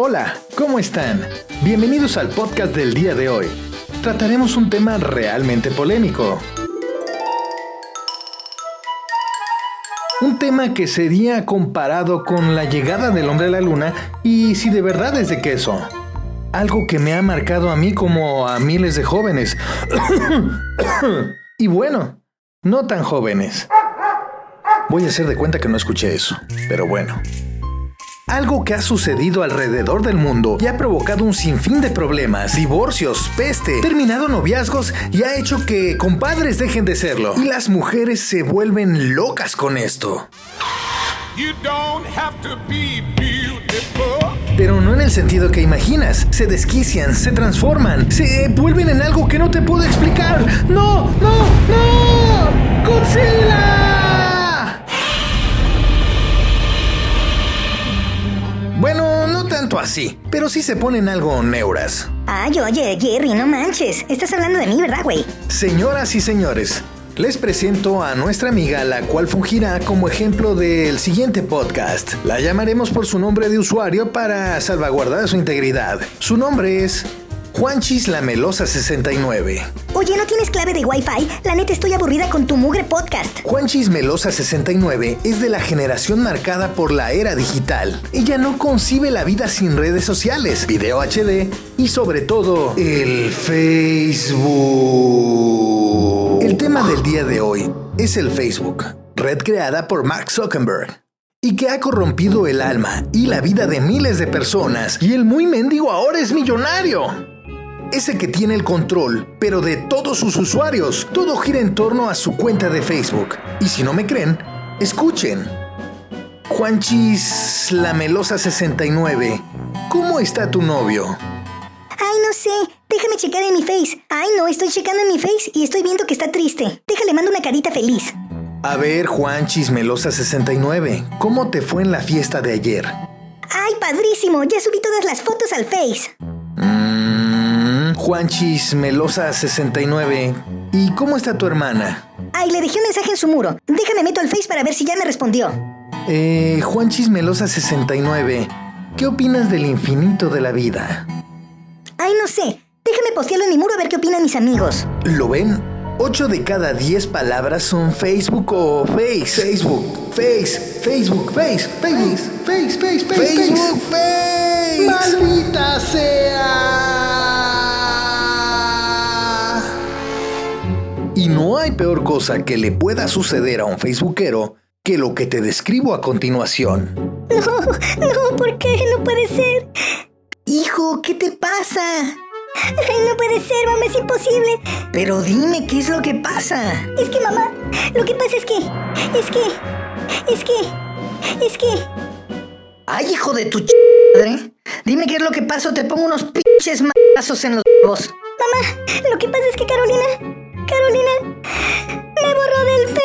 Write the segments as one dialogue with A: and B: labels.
A: Hola, ¿cómo están? Bienvenidos al podcast del día de hoy. Trataremos un tema realmente polémico. Un tema que sería comparado con la llegada del hombre a la luna y si de verdad es de queso. Algo que me ha marcado a mí como a miles de jóvenes. y bueno, no tan jóvenes. Voy a hacer de cuenta que no escuché eso, pero bueno. Algo que ha sucedido alrededor del mundo y ha provocado un sinfín de problemas, divorcios, peste, terminado noviazgos y ha hecho que compadres dejen de serlo. Y las mujeres se vuelven locas con esto. Pero no en el sentido que imaginas. Se desquician, se transforman, se vuelven en algo que no te puedo explicar. ¡No! ¡No! ¡No! ¡Godzilla! Así, pero sí se ponen algo neuras.
B: Ay, oye, Jerry, no manches. Estás hablando de mí, ¿verdad, güey?
A: Señoras y señores, les presento a nuestra amiga, la cual fungirá como ejemplo del siguiente podcast. La llamaremos por su nombre de usuario para salvaguardar su integridad. Su nombre es Juanchis la Melosa 69.
B: Oye, ¿no tienes clave de Wi-Fi? La neta estoy aburrida con tu mugre podcast.
A: Juanchis Melosa 69 es de la generación marcada por la era digital. Ella no concibe la vida sin redes sociales, video HD y sobre todo el Facebook. El tema del día de hoy es el Facebook, red creada por Mark Zuckerberg y que ha corrompido el alma y la vida de miles de personas y el muy mendigo ahora es millonario ese que tiene el control, pero de todos sus usuarios. Todo gira en torno a su cuenta de Facebook. Y si no me creen, escuchen. Juanchis La Melosa 69, ¿cómo está tu novio?
B: Ay, no sé. Déjame checar en mi face. Ay, no, estoy checando en mi face y estoy viendo que está triste. Déjale, mando una carita feliz.
A: A ver, Juanchis Melosa 69, ¿cómo te fue en la fiesta de ayer?
B: Ay, padrísimo. Ya subí todas las fotos al face.
A: Juanchis Melosa 69. ¿Y cómo está tu hermana?
B: Ay, le dejé un mensaje en su muro. Déjame meto al Face para ver si ya me respondió.
A: Eh, Juanchis Melosa 69. ¿Qué opinas del infinito de la vida?
B: Ay, no sé. Déjame postearlo en mi muro a ver qué opinan mis amigos.
A: ¿Lo ven? 8 de cada 10 palabras son Facebook o Face. Facebook, Face, Facebook, Face, Face, Face, Face, Face, Facebook, Face. ¡Maldita sea! Peor cosa que le pueda suceder a un facebookero que lo que te describo a continuación.
B: No, no, ¿por qué? No puede ser.
A: Hijo, ¿qué te pasa?
B: no puede ser, mamá, es imposible.
A: Pero dime, ¿qué es lo que pasa?
B: Es que, mamá, lo que pasa es que... Es que... Es que... Es que...
A: Ay, hijo de tu ch... madre. Dime qué es lo que pasa o te pongo unos pinches mazos en los.
B: Mamá, lo que pasa es que Carolina... Carolina me borró del
A: Face.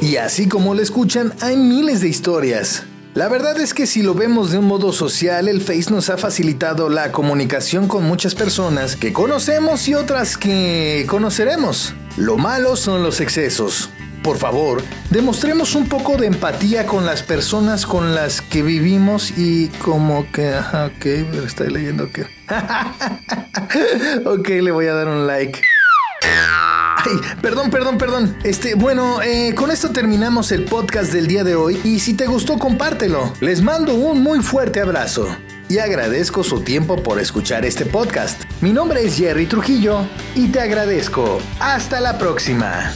A: Y así como lo escuchan, hay miles de historias. La verdad es que si lo vemos de un modo social, el Face nos ha facilitado la comunicación con muchas personas que conocemos y otras que conoceremos. Lo malo son los excesos. Por favor, demostremos un poco de empatía con las personas con las que vivimos y como que... Ajá, ok, estoy leyendo que... ok, le voy a dar un like. Ay, perdón, perdón, perdón. Este, bueno, eh, con esto terminamos el podcast del día de hoy y si te gustó, compártelo. Les mando un muy fuerte abrazo y agradezco su tiempo por escuchar este podcast. Mi nombre es Jerry Trujillo y te agradezco. Hasta la próxima.